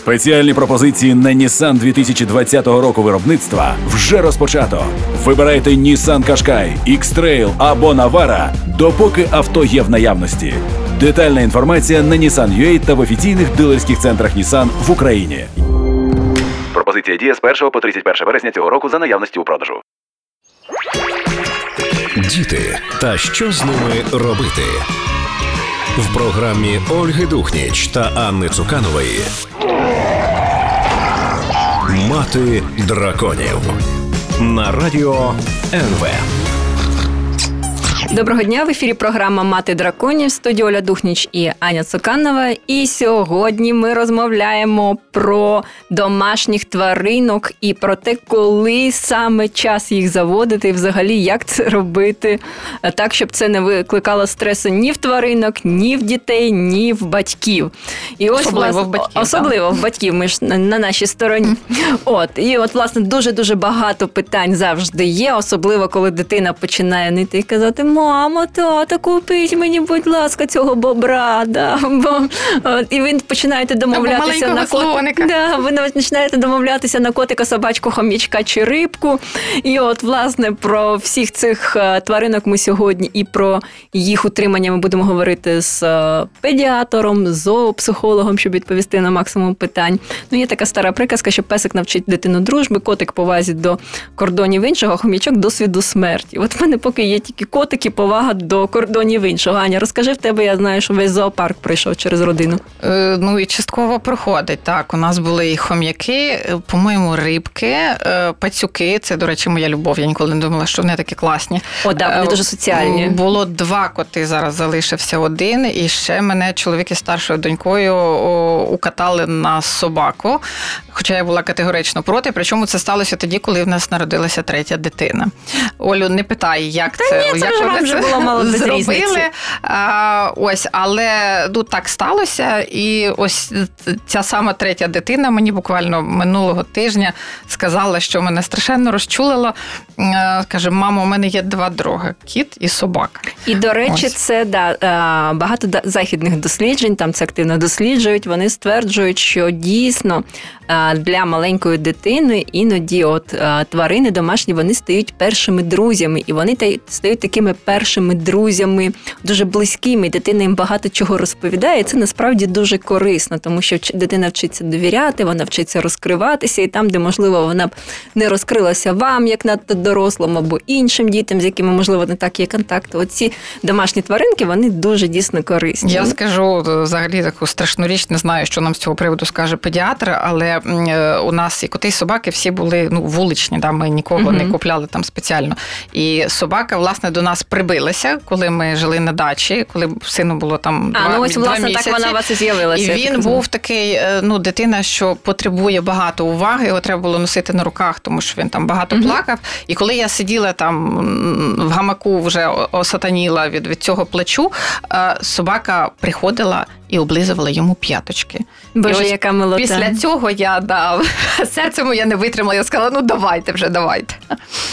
Спеціальні пропозиції на Nissan 2020 року виробництва вже розпочато. Вибирайте Nissan Qashqai, X-Trail або Navara, допоки авто є в наявності. Детальна інформація на Nissan.ua та в офіційних дилерських центрах Nissan в Україні. Пропозиція діє з 1 по 31 вересня цього року за наявності у продажу. Діти та що з ними робити? В програмі Ольги Духніч та Анни Цуканової Мати драконів на радіо НВ. Доброго дня в ефірі програма Мати драконів студіо Оля Духніч і Аня Цуканова. І сьогодні ми розмовляємо про домашніх тваринок і про те, коли саме час їх заводити, і взагалі як це робити так, щоб це не викликало стресу ні в тваринок, ні в дітей, ні в батьків. І ось Особливо власне, в батьків, Особливо в батьків. Ми ж на, на нашій стороні. От і от, власне, дуже дуже багато питань завжди є, особливо коли дитина починає нити і казати: Мамо, тата, купіть мені, будь ласка, цього бобра. Да, бо, от, і ви починаєте домовлятися на котика. Да, ви починаєте домовлятися на котика, собачку, хомічка чи рибку. І от, власне, про всіх цих е, тваринок ми сьогодні і про їх утримання ми будемо говорити з е, педіатором, зоопсихологом, щоб відповісти на максимум питань. Ну, є така стара приказка, що песик навчить дитину дружби, котик повазі до кордонів іншого, хомічок досвіду смерті. От в мене поки є тільки котики, повага до кордонів іншого. Аня, розкажи в тебе, я знаю, що весь зоопарк пройшов через родину. Е, Ну і частково проходить. Так, у нас були і хом'яки, е, по-моєму, рибки, е, пацюки. Це, до речі, моя любов. Я ніколи не думала, що вони такі класні. О, да, вони Е, дуже соціальні. Було два коти, зараз залишився один. І ще мене чоловік із старшою донькою укатали на собаку. Хоча я була категорично проти. Причому це сталося тоді, коли в нас народилася третя дитина. Олю, не питай, як це, ні, як вже вони це було мало зробили. А, ось, але ну, так сталося. І ось ця сама третя дитина мені буквально минулого тижня сказала, що мене страшенно розчулило. Е, Каже, мамо, у мене є два друга: кіт і собака. І до речі, Ось. це да е, багато західних досліджень, там це активно досліджують. Вони стверджують, що дійсно е, для маленької дитини іноді, от е, тварини домашні, вони стають першими друзями, і вони та- стають такими першими друзями, дуже близькими. Дитина їм багато чого розповідає. і Це насправді дуже корисно, тому що дитина вчиться довіряти, вона вчиться розкриватися, і там, де можливо вона б не розкрилася вам, як надто дорослим, або іншим дітям, з якими можливо не так є контакт. Оці домашні тваринки вони дуже дійсно корисні. Я скажу е, взагалі таку страшну річ, не знаю, що нам з цього приводу скаже педіатр, але у нас і коти, і собаки всі були ну, вуличні, да, ми нікого не купляли там спеціально. І собака, власне, до нас прибилася, коли ми жили на дачі, коли сину було там А, два, ну ось два власне місяці. так вона у вас і з'явилася. І він був такий, е, ну, дитина, що потребує багато уваги, його треба було носити на руках, тому що він там багато Мгм. плакав. І коли я сиділа там в гамаку, вже осатаніла від, від цього плачу, е, собака приходила і облизувала йому п'яточки. Боже, І яка милота. Після цього я да, серце моє не витримала. Я сказала, ну давайте вже, давайте.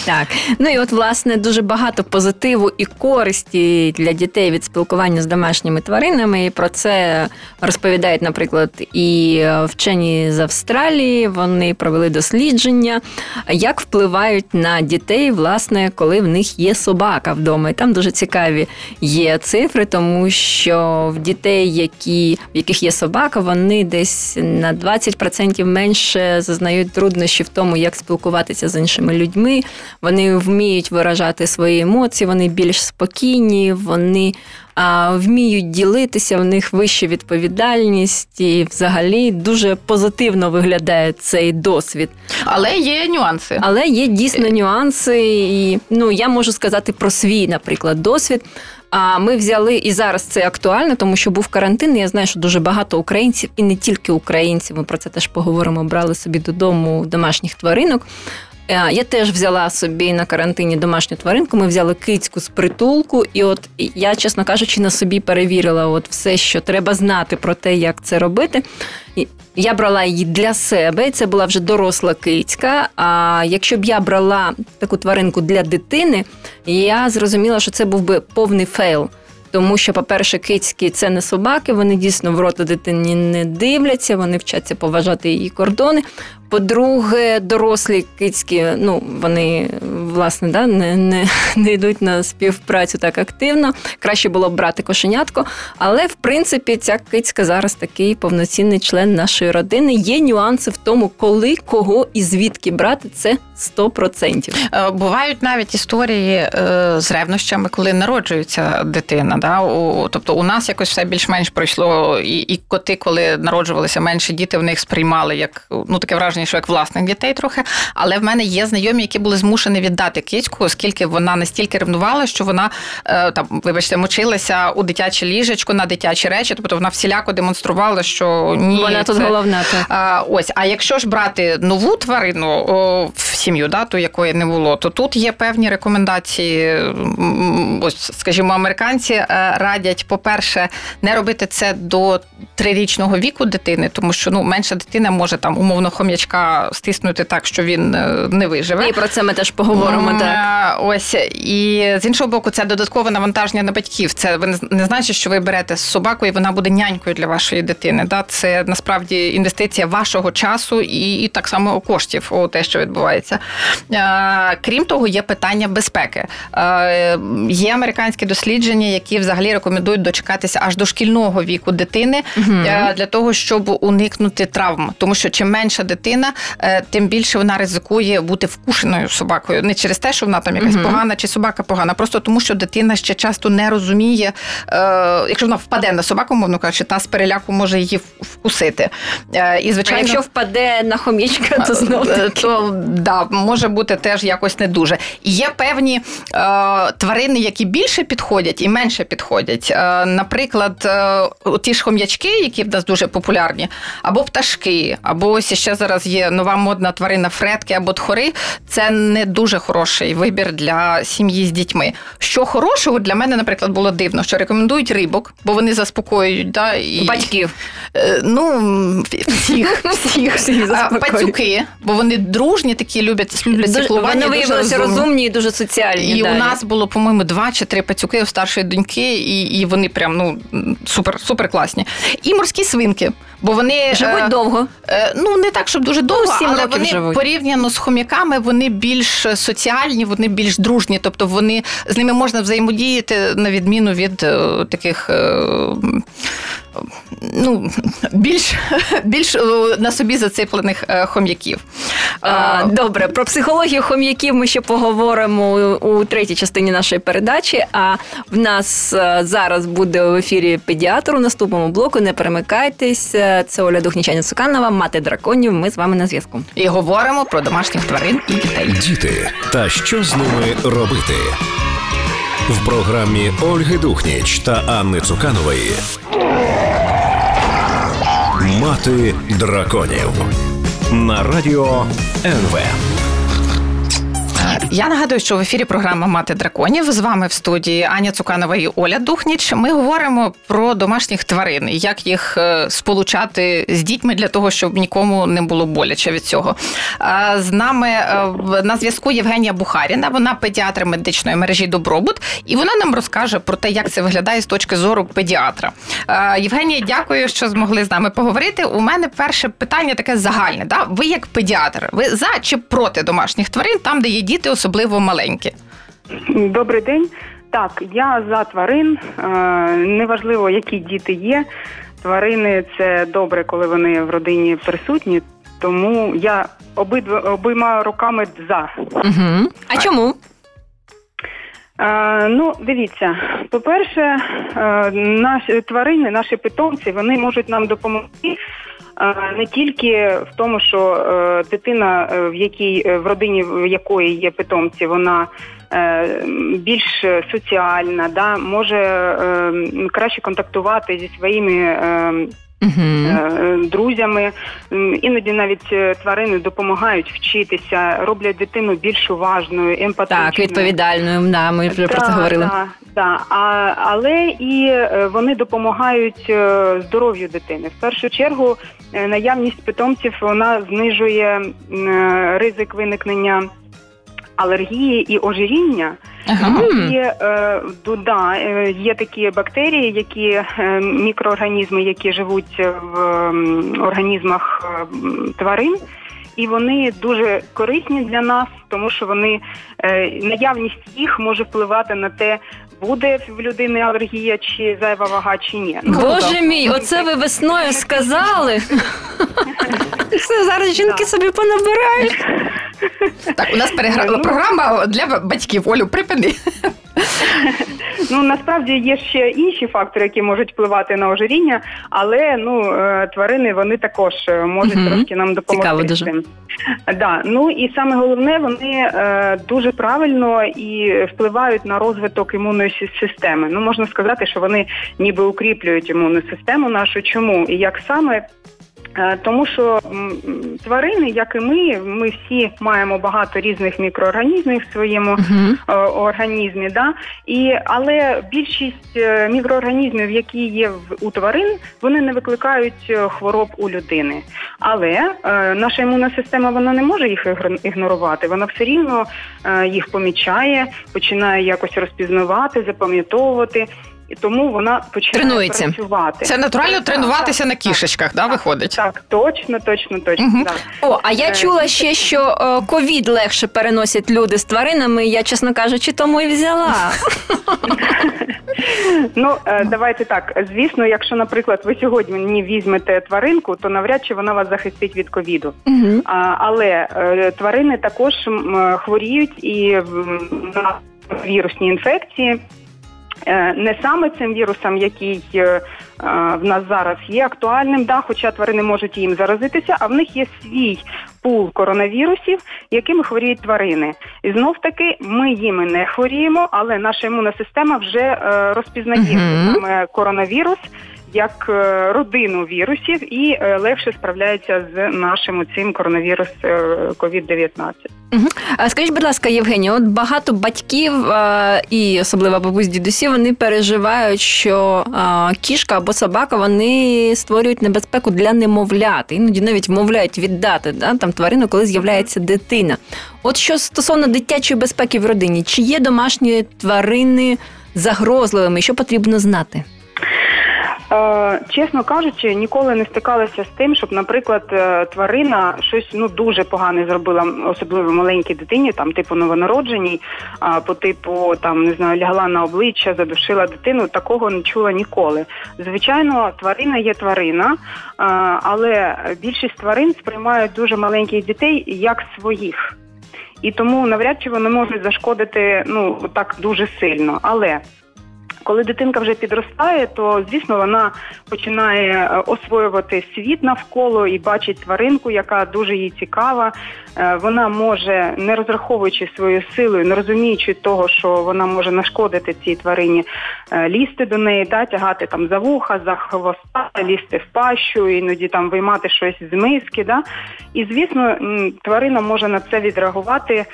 Так, ну і от власне дуже багато позитиву і користі для дітей від спілкування з домашніми тваринами. І про це розповідають, наприклад, і вчені з Австралії. Вони провели дослідження, як впливають на дітей, власне, коли в них є собака вдома. І там дуже цікаві є цифри, тому що в дітей, які в яких є собака, вони десь на 20% менше зазнають труднощі в тому, як спілкуватися з іншими людьми. Вони вміють виражати свої емоції, вони більш спокійні, вони а, вміють ділитися, в них вища відповідальність, і взагалі дуже позитивно виглядає цей досвід. Але є нюанси. Але є дійсно нюанси, і ну я можу сказати про свій, наприклад, досвід. А ми взяли і зараз це актуально, тому що був карантин. і Я знаю, що дуже багато українців, і не тільки українців. Ми про це теж поговоримо. Брали собі додому домашніх тваринок. Е, Я теж взяла собі на карантині домашню тваринку. Ми взяли кицьку з притулку, і от я, чесно кажучи, на собі перевірила от все, що треба знати про те, як це робити. Я брала її для себе, і це була вже доросла кицька. А якщо б я брала таку тваринку для дитини, я зрозуміла, що це був би повний fail. Тому що, по-перше, кицькі це не собаки, вони дійсно в рота дитині не дивляться, вони вчаться поважати її кордони. По-друге, дорослі кицькі, ну вони власне да, не, не, не йдуть на співпрацю так активно. Краще було б брати кошенятко. Але в принципі ця кицька зараз такий повноцінний член нашої родини. Є нюанси в тому, коли, кого і звідки брати це 100%. Е, Бувають навіть історії е, з ревнощами, коли народжується дитина. Да? У, тобто у нас якось все більш-менш пройшло, і, і коти, коли народжувалися менші діти, в них сприймали як ну таке враження, що як власних дітей трохи. Але в мене є знайомі, які були змушені віддати кицьку, оскільки вона настільки ревнувала, що вона е, там, вибачте, мочилася у дитяче ліжечко на дитячі речі. Тобто вона всіляко демонструвала, що ні, Вона тут це- головна. Так. а, ось, а якщо ж брати нову тварину о, в сім'ю, да, ту, якої не було, то тут є певні рекомендації. Ось, скажімо, американці е, радять, по-перше, не робити це до трирічного віку дитини, тому що ну менша дитина може там умовно хом'ячка стиснути так, що він е, не виживе. І про це ми теж поговоримо. М, Так. е, Ось і з іншого боку, це додаткове навантаження на батьків. Це ви не- не значить, що ви берете собаку і вона буде нянькою для вашої дитини. Да? Це насправді інвестиція вашого часу і, і так само коштів у те, що відбувається. Е, Крім того, є питання безпеки. Е, Є американські дослідження, які взагалі рекомендують дочекатися аж до шкільного віку дитини е, для того, щоб уникнути травм. Тому що чим менша дитина, тим більше вона ризикує бути вкушеною собакою. Не через те, що вона там якась погана чи собака погана, просто тому, що дитина ще часто не розуміє, якщо вона впаде на собаку, мовно кажучи, та з переляку може її вкусити. І А якщо впаде на хомічка, то знов Е, то да, може бути теж якось не дуже. І є певні е, тварини, які більше підходять і менше підходять. Е, наприклад, е, ті ж хом'ячки, які в нас дуже популярні, або пташки, або ось ще зараз є нова модна тварина фредки або тхори. Це не дуже хороший вибір для сім'ї з дітьми. Що хорошого для мене, наприклад, було дивно, що рекомендують рибок, бо вони заспокоюють. Да, і... Батьків. Е, Ну, всіх, всіх. Всіх. Пацюки, бо вони дружні, такі люблять, люблять циклування. вони виявилися розумні. розумні і дуже соціальні. І далі. у нас було, по-моєму, два чи три пацюки у старшої доньки, і, і вони прям ну супер, супер класні. І морські свинки, бо вони живуть е, довго. Е, Ну, не так, щоб дуже довго, сім але вони живуть. порівняно з хом'яками, вони більш соціальні, вони більш дружні. Тобто вони з ними можна взаємодіяти на відміну від е, таких. Ну, більш, більш е, на собі зацеплених е, хом'яків. А, Добре, про психологію хом'яків ми ще поговоримо у, третій частині нашої передачі. А в нас е, зараз буде в ефірі педіатр у наступному блоку. Не перемикайтесь. Це Оля Духнічаня Цуканова, мати драконів. Ми з вами на зв'язку. І говоримо про домашніх тварин і дітей. Діти та що з ними робити? В програмі Ольги Духніч та Анни Цуканової Мати драконів на радіо НВ. Я нагадую, що в ефірі програма Мати драконів з вами в студії Аня Цуканова і Оля Духніч. Ми говоримо про домашніх тварин, як їх е, сполучати з дітьми для того, щоб нікому не було боляче від цього. З нами е, на зв'язку Євгенія Бухаріна. Вона педіатр медичної мережі Добробут, і вона нам розкаже про те, як це виглядає з точки зору педіатра. Євгенія, дякую, що змогли з нами поговорити. У мене перше питання таке загальне. Да? Ви як педіатр, ви за чи проти домашніх тварин, там, де є діти, особливо маленькі? Добрий день. Так, я за тварин. Е, Неважливо, які діти є. Тварини це добре, коли вони в родині присутні. Тому я обидва обома руками за. Угу. А чому? Е, ну, дивіться, по-перше, е, наші тварини, наші питомці, вони можуть нам допомогти. Не тільки в тому, що е, дитина, е, в якій е, в родині в якої є питомці, вона більш соціальна, да, може краще контактувати зі своїми е, друзями. Іноді навіть е, тварини допомагають вчитися, роблять дитину більш уважною, емпатичною. Так, відповідальною. Да, ми вже про це говорили. Да, да. А, але і е, вони допомагають здоров'ю дитини. В першу чергу наявність питомців вона знижує ризик виникнення алергії і ожиріння. Ага. І е, да, е, є такі бактерії, які е, мікроорганізми, які живуть в м, організмах е, тварин. І вони дуже корисні для нас, тому що вони е, наявність їх може впливати на те, буде в людини алергія чи зайва вага, чи ні. Ну, Боже мій, оце ви весною сказали. Все, зараз жінки собі понабирають. Так, у нас переграла Ну. програма для батьків. Олю, припини. Ну насправді є ще інші фактори, які можуть впливати на ожиріння, але ну е, тварини вони також е, можуть Мгм. трошки нам допомогти. Цікаво дуже. Да. Ну і саме головне, вони е, дуже правильно і впливають на розвиток імунної системи. Ну можна сказати, що вони ніби укріплюють імунну систему нашу. Чому і як саме? Е, Тому що тварини, як і ми, ми всі маємо багато різних мікроорганізмів в своєму е, організмі, да і але більшість е, мікроорганізмів, які є в у тварин, вони не викликають хвороб у людини. Але е, наша імунна система вона не може їх ігнорувати. Вона все рівно е, їх помічає, починає якось розпізнавати, запам'ятовувати. І тому вона починає Тренується. працювати. Це натурально Так, тренуватися так, на кішечках, да, виходить? Так, точно, точно, точно. Мгм. Так. О, а я Е, чула ще, що е, ковід легше переносять люди з тваринами. Я, чесно кажучи, тому і взяла. Ну е, давайте так. Звісно, якщо, наприклад, ви сьогодні візьмете тваринку, то навряд чи вона вас захистить від ковіду. Але тварини також м, хворіють і на вірусні інфекції. Е, Не саме цим вірусом, який е, е, в нас зараз є актуальним, да, хоча тварини можуть їм заразитися, а в них є свій пул коронавірусів, якими хворіють тварини. І знов таки ми їми не хворіємо, але наша імунна система вже розпізнає саме коронавірус як е, родину вірусів і е, легше справляється з нашим цим коронавірус е, COVID-19. А скажіть, будь ласка, Євгенія, от багато батьків е, і особливо бабусь дідусі, вони переживають, що е, кішка або собака вони створюють небезпеку для немовлят. Іноді навіть вмовляють віддати да, там тварину, коли з'являється дитина. От що стосовно дитячої безпеки в родині, чи є домашні тварини загрозливими? Що потрібно знати? Е, чесно кажучи, ніколи не стикалася з тим, щоб, наприклад, е, тварина щось ну дуже погане зробила, особливо маленькій дитині, там типу новонародженій, а по типу там не знаю, лягла на обличчя, задушила дитину. Такого не чула ніколи. Звичайно, тварина є тварина, е, але більшість тварин сприймають дуже маленьких дітей як своїх. І тому навряд чи вони можуть зашкодити ну так дуже сильно. Але коли дитинка вже підростає, то звісно вона починає е, освоювати світ навколо і бачить тваринку, яка дуже їй цікава. Е, Вона може, не розраховуючи свою силою, не розуміючи того, що вона може нашкодити цій тварині, е, лізти до неї, да, тягати там за вуха, за хвоста, лізти в пащу, іноді там виймати щось з миски. Да? І звісно, тварина може на це відреагувати.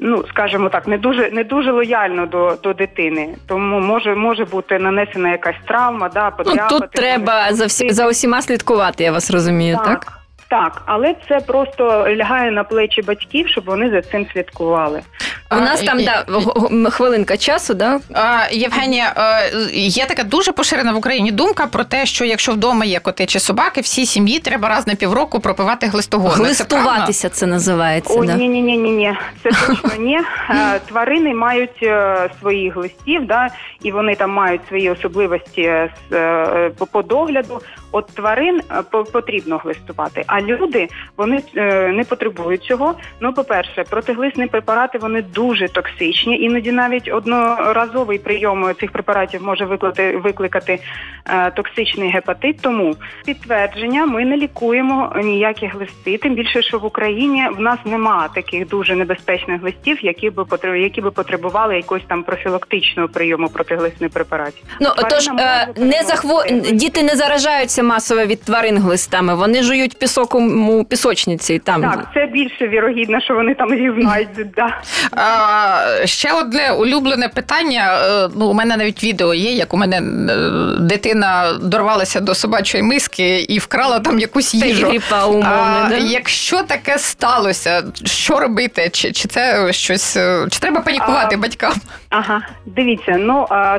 Ну, скажімо так, не дуже не дуже лояльно до, до дитини, тому може може бути нанесена якась травма, да, Ну, тут треба за всі за усіма слідкувати, я вас розумію, так? так, так, але це просто лягає на плечі батьків, щоб вони за цим слідкували. У нас там і- да, хвилинка часу, да? А, Євгенія, е, є така дуже поширена в Україні думка про те, що якщо вдома є коти чи собаки, всій сім'ї треба раз на півроку пропивати глистогон. Це? Глистуватися це називається. О, да. ні, ні, ні, ні, ні. Це точно ні. Е, Тварини мають е, своїх глистів, да, і вони там мають свої особливості по догляду. От тварин е, по- потрібно глистувати, а люди вони е, не потребують цього. Ну, по-перше, протиглисні препарати вони дуже токсичні. Іноді навіть одноразовий прийом цих препаратів може викликати, викликати е, токсичний гепатит. Тому підтвердження ми не лікуємо ніякі глисти. Тим більше, що в Україні в нас нема таких дуже небезпечних глистів, які би які би потребували якогось там профілактичного прийому протиглисних препаратів. Ну Тварина тож е, не захво... діти не заражаються травмуватися масово від тварин глистами? Вони жують пісок у пісочниці. Там Так, це більше вірогідно, що вони там рівнають. Да. А, ще одне улюблене питання. Е, Ну, у мене навіть відео є, як у мене е, дитина дорвалася до собачої миски і вкрала там якусь їжу. гріпа умовно, а, да? Якщо таке сталося, що робити? Чи, чи це щось, е, чи треба панікувати А, батькам? Ага, дивіться, ну а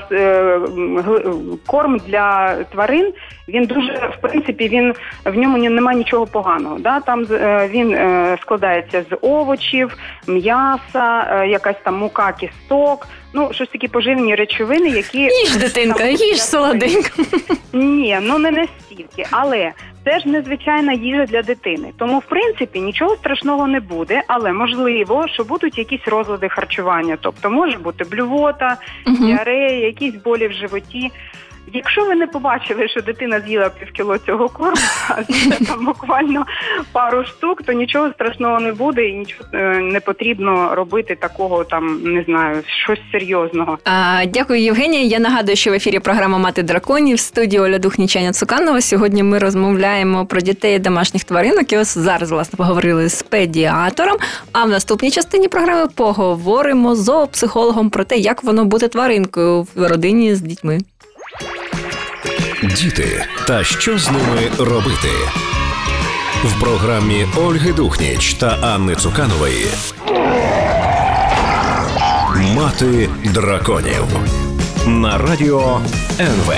корм для тварин. Він дуже в принципі він в ньому немає нічого поганого. Да? Там е, він е, складається з овочів, м'яса, е, якась там мука, кісток. Ну щось такі поживні речовини, які їж дитинка, Там їж солоденько. Ні, ну не настільки, але це ж незвичайна їжа для дитини. Тому, в принципі, нічого страшного не буде, але можливо, що будуть якісь розлади харчування. Тобто може бути блювота, діарея, якісь болі в животі. Якщо ви не побачили, що дитина з'їла півкіло цього корму, а там буквально пару штук, то нічого страшного не буде і нічого е, не потрібно робити такого там, не знаю, щось серйозного. А, дякую, Євгенія. Я нагадую, що в ефірі програма Мати драконів в студії Оля Духнічаня Цуканова. Сьогодні ми розмовляємо про дітей і домашніх тваринок. І ось зараз власне поговорили з педіатором. А в наступній частині програми поговоримо з зоопсихологом про те, як воно бути тваринкою в родині з дітьми. Діти та що з ними робити? В програмі Ольги Духніч та Анни Цуканової. Мати драконів на радіо НВ.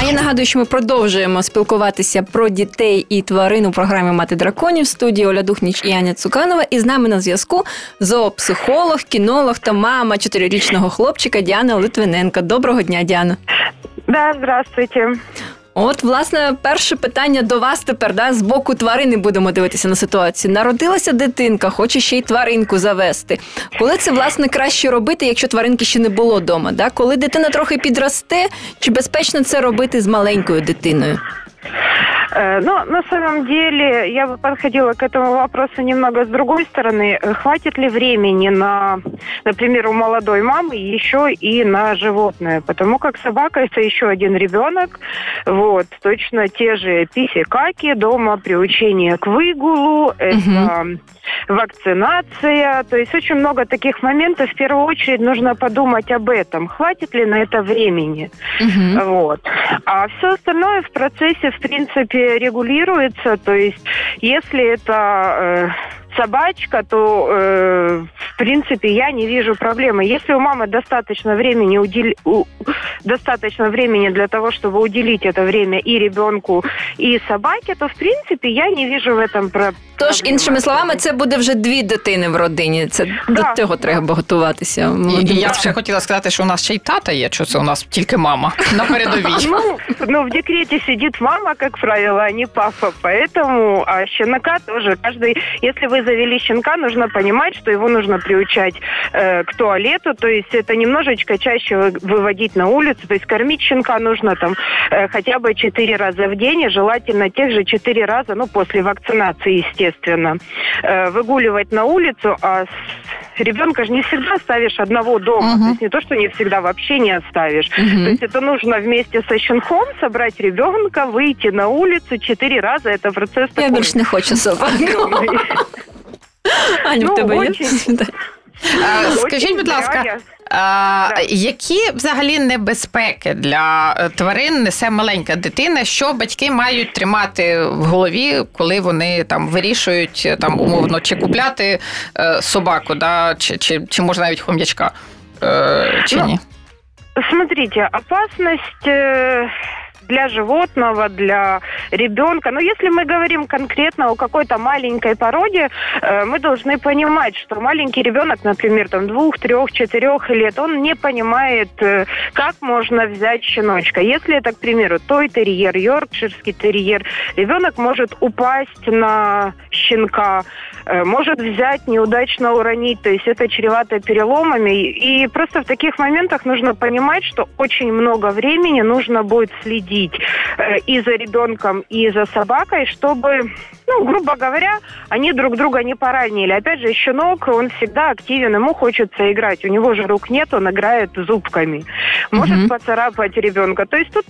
А я нагадую, що ми продовжуємо спілкуватися про дітей і тварин у програмі Мати драконів в студії Оля Духніч і Аня Цуканова. І з нами на зв'язку зоопсихолог, кінолог та мама чотирирічного хлопчика Діана Литвиненка. Доброго дня, Діана. Да, здравствуйте. От, власне, перше питання до вас тепер, да, з боку тварини будемо дивитися на ситуацію. Народилася дитинка, хоче ще й тваринку завести. Коли це власне краще робити, якщо тваринки ще не було вдома? Да? Коли дитина трохи підросте, чи безпечно це робити з маленькою дитиною? Ну, на самом деле, я бы подходила к этому вопросу немного с другой стороны. Э, Хватит ли времени на, например, у молодой мамы еще и на животное? Потому как собака это еще один ребенок. Вот, точно те же писекаки, дома приучение к выгулу, это вакцинация. То есть очень много таких моментов. В первую очередь нужно подумать об этом. Хватит ли на это времени? Угу. Вот. А все остальное в процессе, в принципе, регулируется. То есть, если это собачка, то, э, в принципе, я не вижу проблемы. Если у мамы достаточно времени, удел... у- достаточно времени для того, чтобы уделить это время и ребенку, и собаке, то, в принципе, я не вижу в этом про... Тож, проблемы. іншими словами, це буде вже дві дитини в родині. Це до Да, цього да. треба готуватися. І, молодим і я б батькам. ще хотіла сказати, що у нас ще й тата є, що це у нас тільки мама на передовій. Ну, ну, в декрете сидит мама, как правило, а не папа. Поэтому а щенка тоже. Каждый, если вы завели щенка, нужно понимать, что его нужно приучать э, к туалету. То есть это немножечко чаще вы- выводить на улицу. То есть кормить щенка нужно там э, хотя бы 4 раза в день, и желательно тех же 4 раза, ну, после вакцинации, естественно, э, выгуливать на улицу, а ребенка же не всегда оставишь одного дома. Мгм. То есть не то, что не всегда вообще не оставишь. Мгм. То есть это нужно вместе со щенком собрать ребенка, выйти на улицу четыре раза. Это процесс Я такой більш не хочу собаку. Аня, в Ну, тебе є? А, Скажіть, будь ласка, а, які взагалі небезпеки для е, тварин несе маленька дитина? Що батьки мають тримати в голові, коли вони там вирішують е, там умовно чи купляти е, собаку, да, чи, чи, чи може навіть хом'ячка? Е, чи Ну, ні? Смотрите, опасность э, для животного, для ребенка. Но если мы говорим конкретно о какой-то маленькой породе, э, мы должны понимать, что маленький ребенок, например, там двух, трех, четырех лет, он не понимает, э, как можно взять щеночка. Если это, к примеру, той терьер, йоркширский терьер, ребенок может упасть на щенка, э, может взять, неудачно уронить, то есть это чревато переломами. И просто в таких моментах нужно понимать, что очень много времени нужно будет следить следить э, и за ребенком, и за собакой, чтобы ну, грубо говоря, они друг друга не поранили. Опять же, щенок, он всегда активен, ему хочется играть. У него же рук нет, он играет зубками. Может угу. поцарапать ребенка. То есть тут,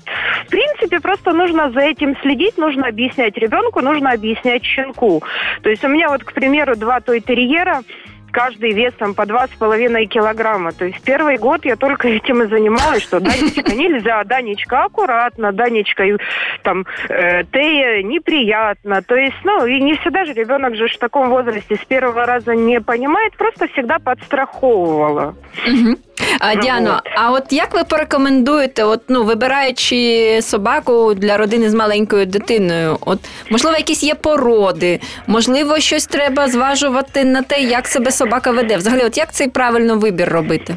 в принципе, просто нужно за этим следить, нужно объяснять ребенку, нужно объяснять щенку. То есть у меня вот, к примеру, два той-терьера, каждый весом по два с половиной килограмма. То есть первый год я только этим и занималась, что Данечка нельзя, Данечка аккуратно, Данечка там э, Тея неприятно. То есть, ну, и не всегда же ребенок же в таком возрасте с первого раза не понимает, просто всегда подстраховывала. А, Діано, от. а от як ви порекомендуєте, от ну вибираючи собаку для родини з маленькою дитиною? От можливо, якісь є породи, можливо, щось треба зважувати на те, як себе собака веде. Взагалі, от як цей правильно вибір робити?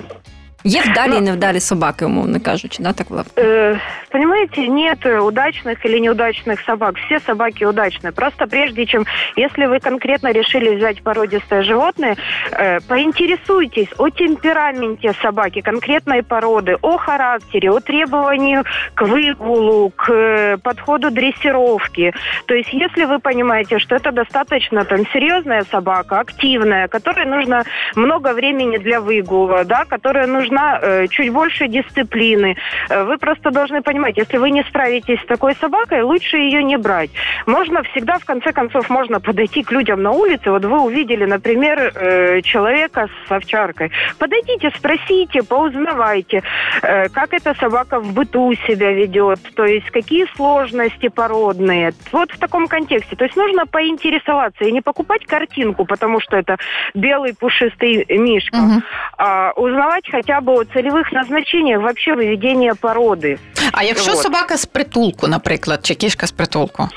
Є вдалі ну, и невдалі собаки, умовно кажучи, да, так Влад? Э, понимаете, нет удачных или неудачных собак. Все собаки удачные. Просто прежде чем, если вы конкретно решили взять породистое животное, э, поинтересуйтесь о темпераменте собаки, конкретной породы, о характере, о требованию к выгулу, к э, подходу дрессировки. То есть, если вы понимаете, что это достаточно там серьезная собака, активная, которой нужно много времени для выгула, да, которая нужна нужна э, чуть больше дисциплины. Э, вы просто должны понимать, если вы не справитесь с такой собакой, лучше ее не брать. Можно всегда, в конце концов, можно подойти к людям на улице. Вот вы увидели, например, э, человека с овчаркой. Подойдите, спросите, поузнавайте, э, как эта собака в быту себя ведет, то есть какие сложности породные. Вот в таком контексте. То есть нужно поинтересоваться и не покупать картинку, потому что это белый пушистый мишка, угу. а узнавать хотя о целевых назначениях вообще выведения породы. А якщо вот. собака з притулку, наприклад, чи кішка з притулку?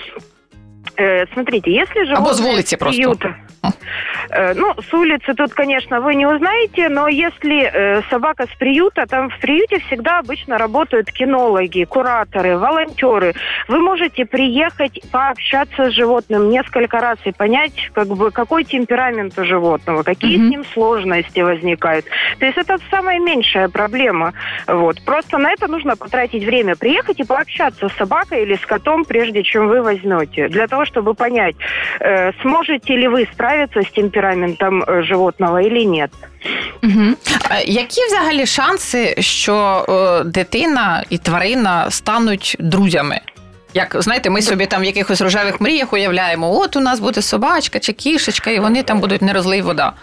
Э, смотрите, если животное Або з вулиці просто. приюта, Э, Ну, с улицы тут, конечно, вы не узнаете, но если э, собака с приюта, там в приюте всегда обычно работают кинологи, кураторы, волонтеры. Вы можете приехать, пообщаться с животным несколько раз и понять, как бы, какой темперамент у животного, какие mm-hmm. с ним сложности возникают. То есть это самая меньшая проблема. Вот. Просто на это нужно потратить время. Приехать и пообщаться с собакой или с котом, прежде чем вы возьмете. Для того, чтобы понять, э, сможете ли вы справиться с темпераментом э, животного или нет. Угу. Які взагалі шанси, що е, дитина і тварина стануть друзями? Як знаєте, ми собі там в якихось рожевих мріях уявляємо, от у нас буде собачка чи кішечка, і вони там будуть не розлий вода.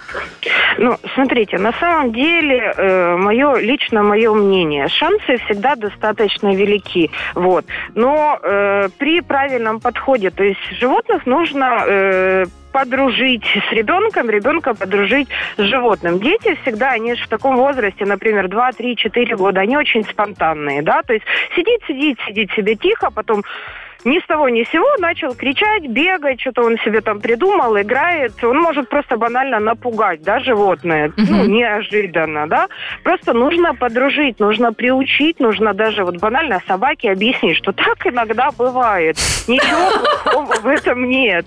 Ну, смотрите, на самом деле, э, мое, лично мое мнение, шансы всегда достаточно велики. Вот. Но э, при правильном подходе, то есть животных нужно э, подружить с ребенком, ребенка подружить с животным. Дети всегда, они же в таком возрасте, например, 2, 3, 4 года, они очень спонтанные, да, то есть сидит, сидит, сидит себе тихо, потом ни с того ни с сего начал кричать, бегать, что-то он себе там придумал, играет. Он может просто банально напугать, да, животное. Угу. Ну, неожиданно, да. Просто нужно подружить, нужно приучить, нужно даже вот банально собаке объяснить, что так иногда бывает. Ничего плохого в этом нет.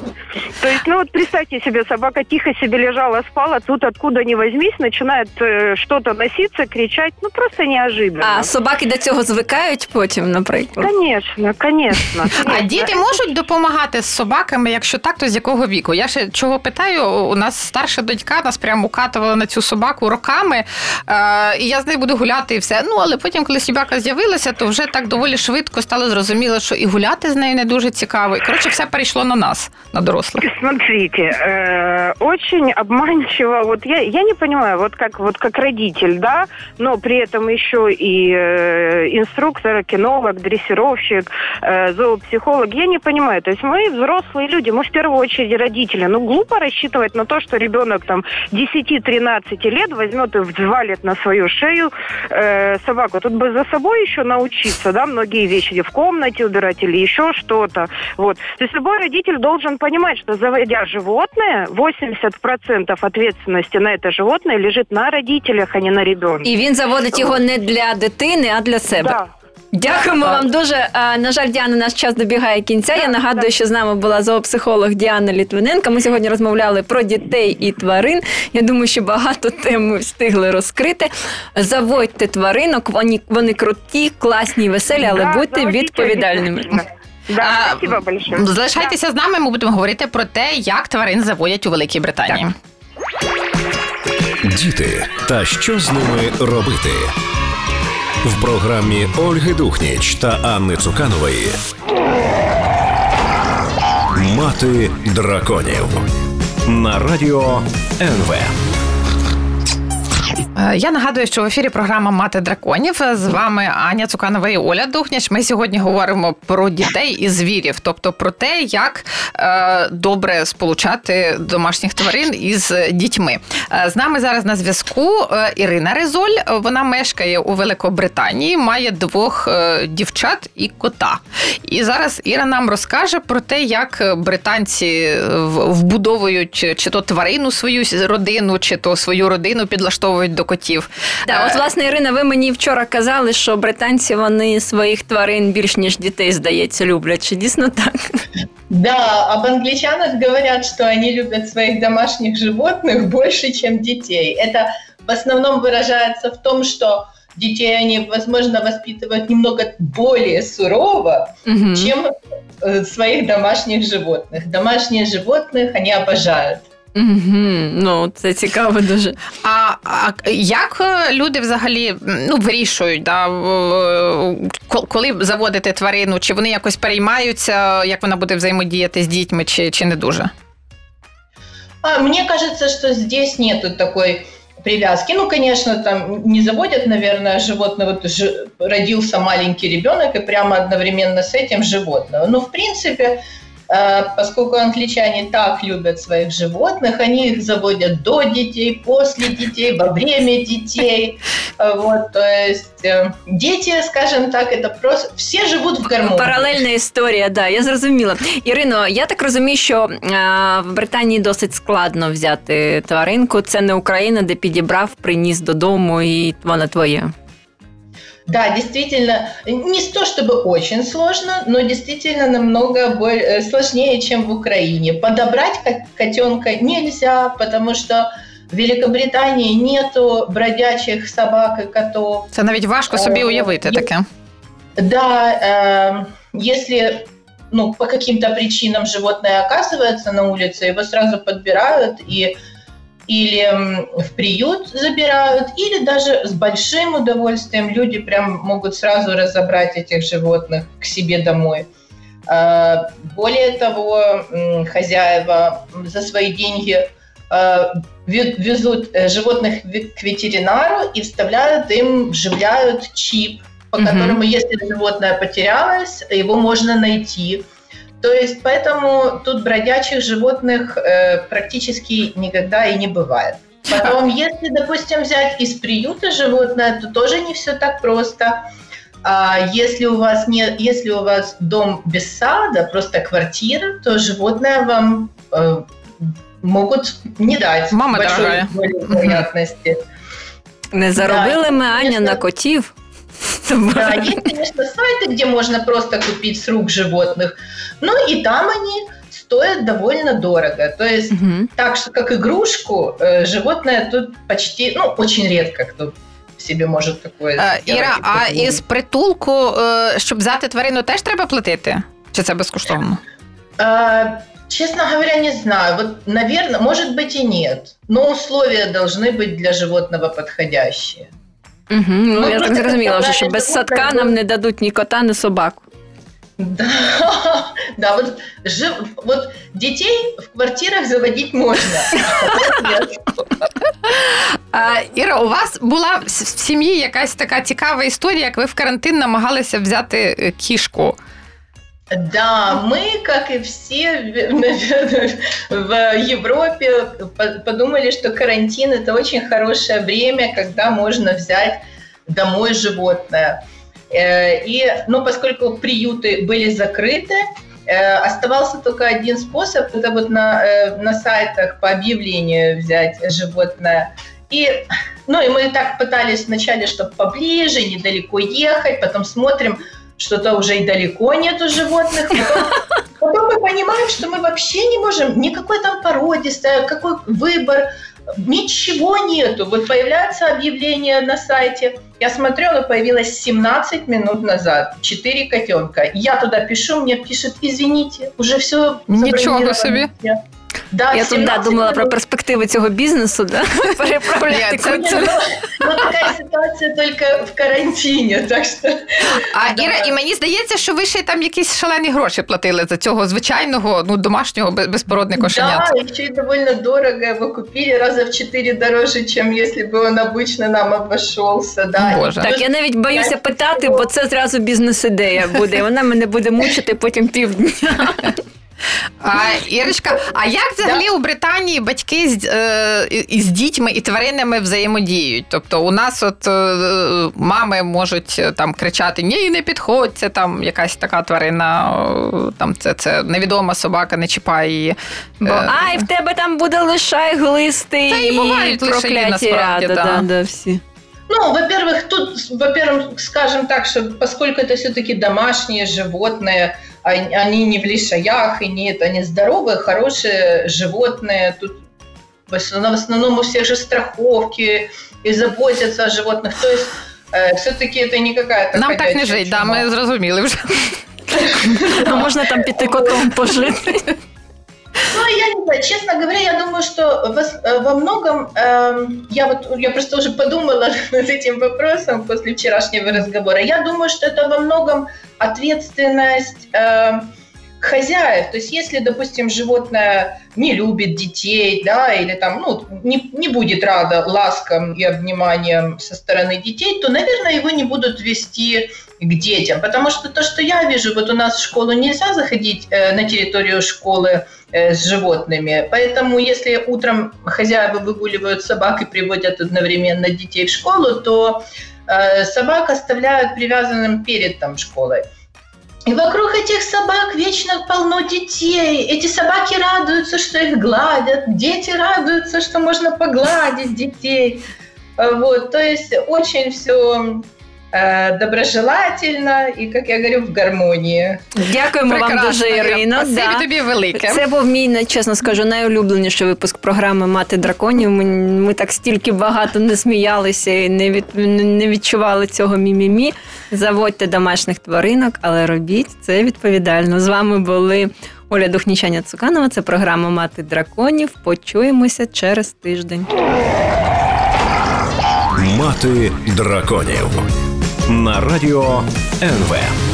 То есть, ну вот представьте себе, собака тихо себе лежала, спала, тут откуда ни возьмись, начинает э, что-то носиться, кричать, ну просто неожиданно. А собаки до цього звикають потім, наприклад? Конечно, конечно. А діти можуть допомагати з собаками? Якщо так, то з якого віку? Я ще чого питаю? У нас старша донька нас прямо укатувала на цю собаку роками, е, і я з нею буду гуляти і все. Ну але потім, коли собака з'явилася, то вже так доволі швидко стало зрозуміло, що і гуляти з нею не дуже цікаво. І коротше, все перейшло на нас, на дорослих. Смотрите, э, очень обманчиво. Вот я, я не понимаю, вот как, вот как родитель, да, но при этом еще и э, инструктор, кинолог, дрессировщик, э, зоопсихолог, Психологи, я не понимаю. То есть мы взрослые люди, мы в первую очередь родители. Ну, глупо рассчитывать на то, что ребенок там 10-13 лет возьмет и взвалит на свою шею э, собаку. Тут бы за собой еще научиться, да, многие вещи в комнате убирать или еще что-то. Вот. То есть любой родитель должен понимать, что заводя животное, 80% ответственности на это животное лежит на родителях, а не на ребенке. И він заводить его не для дитини, а для себе. Да. Дякуємо вам дуже. На жаль, Діана, наш час добігає кінця. Я нагадую, що з нами була зоопсихолог Діана Літвиненко. Ми сьогодні розмовляли про дітей і тварин. Я думаю, що багато тем ми встигли розкрити. Заводьте тваринок, вони вони круті, класні, веселі, але да, будьте відповідальними. Да, спасибо большое. Залишайтеся да. з нами. Ми будемо говорити про те, як тварин заводять у Великій Британії. Діти та що з ними робити в програмі Ольги Духніч та Анни Цуканової. Мати драконів на радіо НВ. Е, я нагадую, що в ефірі програма Мати драконів з вами Аня Цуканова і Оля Духняч. Ми сьогодні говоримо про дітей і звірів, тобто про те, як е, добре сполучати домашніх тварин із дітьми. Е, з нами зараз на зв'язку Ірина Резоль. Вона мешкає у Великобританії, має двох дівчат і кота. І зараз Іра нам розкаже про те, як британці вбудовують чи то тварину свою родину, чи то свою родину підлаштовують до котів. Да, от е, власне Ірина, ви мені вчора казали, що британці вони своїх тварин більш ніж дітей, здається, люблять. Чи дійсно так? Да, об англичанах говорят, что они любят своих домашних животных больше, чем детей. Это в основном выражается в том, что детей они, возможно, воспитывают немного более сурово, угу. чем э, своих домашних животных. Домашние животных они обожают. Угу, Ну, це цікаво дуже. А а як е, люди взагалі ну, вирішують, да, коли заводити тварину? Чи вони якось переймаються, як вона буде взаимодіяти з дітьми, чи, чи не дуже? А, мне кажется, что здесь нету такой привязки. Ну, конечно, там не заводят, наверное, животное. Вот ж, родился маленький ребенок и прямо одновременно с этим животное. Но, в принципе, поскольку англичане так любят своих животных, они их заводят до детей, после детей, во время детей. Э, вот, то есть э, дети, скажем так, это просто все живуть в гармонії. Паралельна історія, да, я зрозуміла. Ірино, я так розумію, що в Британії досить складно взяти тваринку. Це не Україна, де підібрав, приніс додому, і вона твоє. Да, действительно, не то чтобы очень сложно, но действительно намного более, э, сложнее, чем в Украине. Подобрать котенка нельзя, потому что в Великобритании нету бродячих собак и котов. Це навіть важко собі уявити таке. Да, э, если ну, по каким-то причинам животное оказывается на улице, его сразу подбирают и или в приют забирают, или даже с большим удовольствием люди прям могут сразу разобрать этих животных к себе домой. А, более того, хозяева за свои деньги а, везут э, животных к ветеринару и вставляют им, вживляют чип, по которому, если животное потерялось, его можно найти – то есть поэтому тут бродячих животных э, практически никогда и не бывает. Потом, если, допустим, взять из приюта животное, то тоже не все так просто. А если у вас не, если у вас дом без сада, просто квартира, то животное вам э, могут не дать Мама большой вероятности. Не заробили да, ми Аня на котів. Да, есть, конечно, сайты, где можно просто купить с рук животных, но и там они стоят довольно дорого. То есть, угу. так что как игрушку, э, животное тут почти, ну, очень редко кто себе може такое. А, Іра, а із притулку, щоб взяти тварину, теж треба платити? Чи це безкоштовно? А, честно говоря, не знаю. Вот, наверное, может быть и нет. Но условия должны быть для животного подходящие. Угу, ну, ну, Я так зрозуміла, вже, що без садка нам не дадуть ні кота, ні собаку. Да, да, вот, жив, вот детей в квартирах заводить можно. А, Іра, у вас була в сім'ї якась така цікава історія, як ви в карантин намагалися взяти е, кішку. Да, мы, как и все, наверное, в Европе подумали, что карантин это очень хорошее время, когда можно взять домой животное. Э, и, ну, поскольку приюты были закрыты, э, оставался только один способ, это вот на, э, на сайтах по объявлению взять животное. И Ну и мы так пытались вначале, чтобы поближе, недалеко ехать, потом смотрим, что-то уже и далеко нету животных. Потом, мы понимаем, что мы вообще не можем никакой там породистой, какой выбор, ничего нету. Вот появляется объявление на сайте. Я смотрю, оно появилось 17 минут назад. Четыре котенка. Я туда пишу, мне пишет, извините, уже все Ничего себе. Да, Я тут да, думала про перспективи цього бізнесу, да? переправляти це, ну, ну, така ситуація тільки в карантині. Так що... А да. Іра, і мені здається, що ви ще там якісь шалені гроші платили за цього звичайного, ну, домашнього безпородного кошенят. Да, ще й доволі дорого его купили, раза в 4 дороже, ніж якщо б він обично нам обійшовся. Да. Боже. Так, я навіть боюся питати, бо це зразу бізнес-ідея буде. Вона мене буде мучити потім півдня. А, Ірочка, а як взагалі у Британії батьки з, е, з дітьми і тваринами взаємодіють? Тобто у нас от е, мами можуть е, там кричати Ні, не підходь, це там якась така тварина, там це це невідома собака, не чіпай її. Бо ай, в тебе там буде лишай глисти Та і бувають прокляті насправді, да. Да, да, всі. Ну, во-первых, тут, во-первых, скажем так, что поскольку это все-таки домашние животные, они не в лишаях, и нет, они здоровые, хорошие животные. Тут в основном, в основном у всех же страховки и заботятся о животных. То есть э, все-таки это не какая-то Нам так не жить, да, ми зрозуміли вже. А можна там піти котом пожити. Ну, я не знаю, честно говоря, я думаю, что э, во многом э, я вот я просто уже подумала над этим вопросом после вчерашнего разговора. Я думаю, что это во многом ответственность э, хозяев. То есть, если, допустим, животное не любит детей, да, или там, ну, не, не будет рада ласкам и обниманиям со стороны детей, то, наверное, его не будут вести к детям. Потому что то, что я вижу, вот у нас в школу нельзя заходить э, на территорию школы э, с животными. Поэтому если утром хозяева выгуливают собак и приводят одновременно детей в школу, то э, собак оставляют привязанным перед там школой. И вокруг этих собак вечно полно детей. Эти собаки радуются, что их гладят. Дети радуются, что можно погладить детей. Вот, то есть очень все доброжелательно і, як я говорю, в гармонії. Дякуємо Прекрасно. вам дуже, Ірино. Да. тобі велике. Це був мій, чесно скажу, найулюбленіший випуск програми Мати драконів. Ми, ми так стільки багато не сміялися і не від, не відчували цього мімімі. Заводьте домашніх тваринок, але робіть це відповідально. З вами були Оля Духнічаня Цуканова. Це програма Мати драконів. Почуємося через тиждень. Мати драконів на радіо НВ.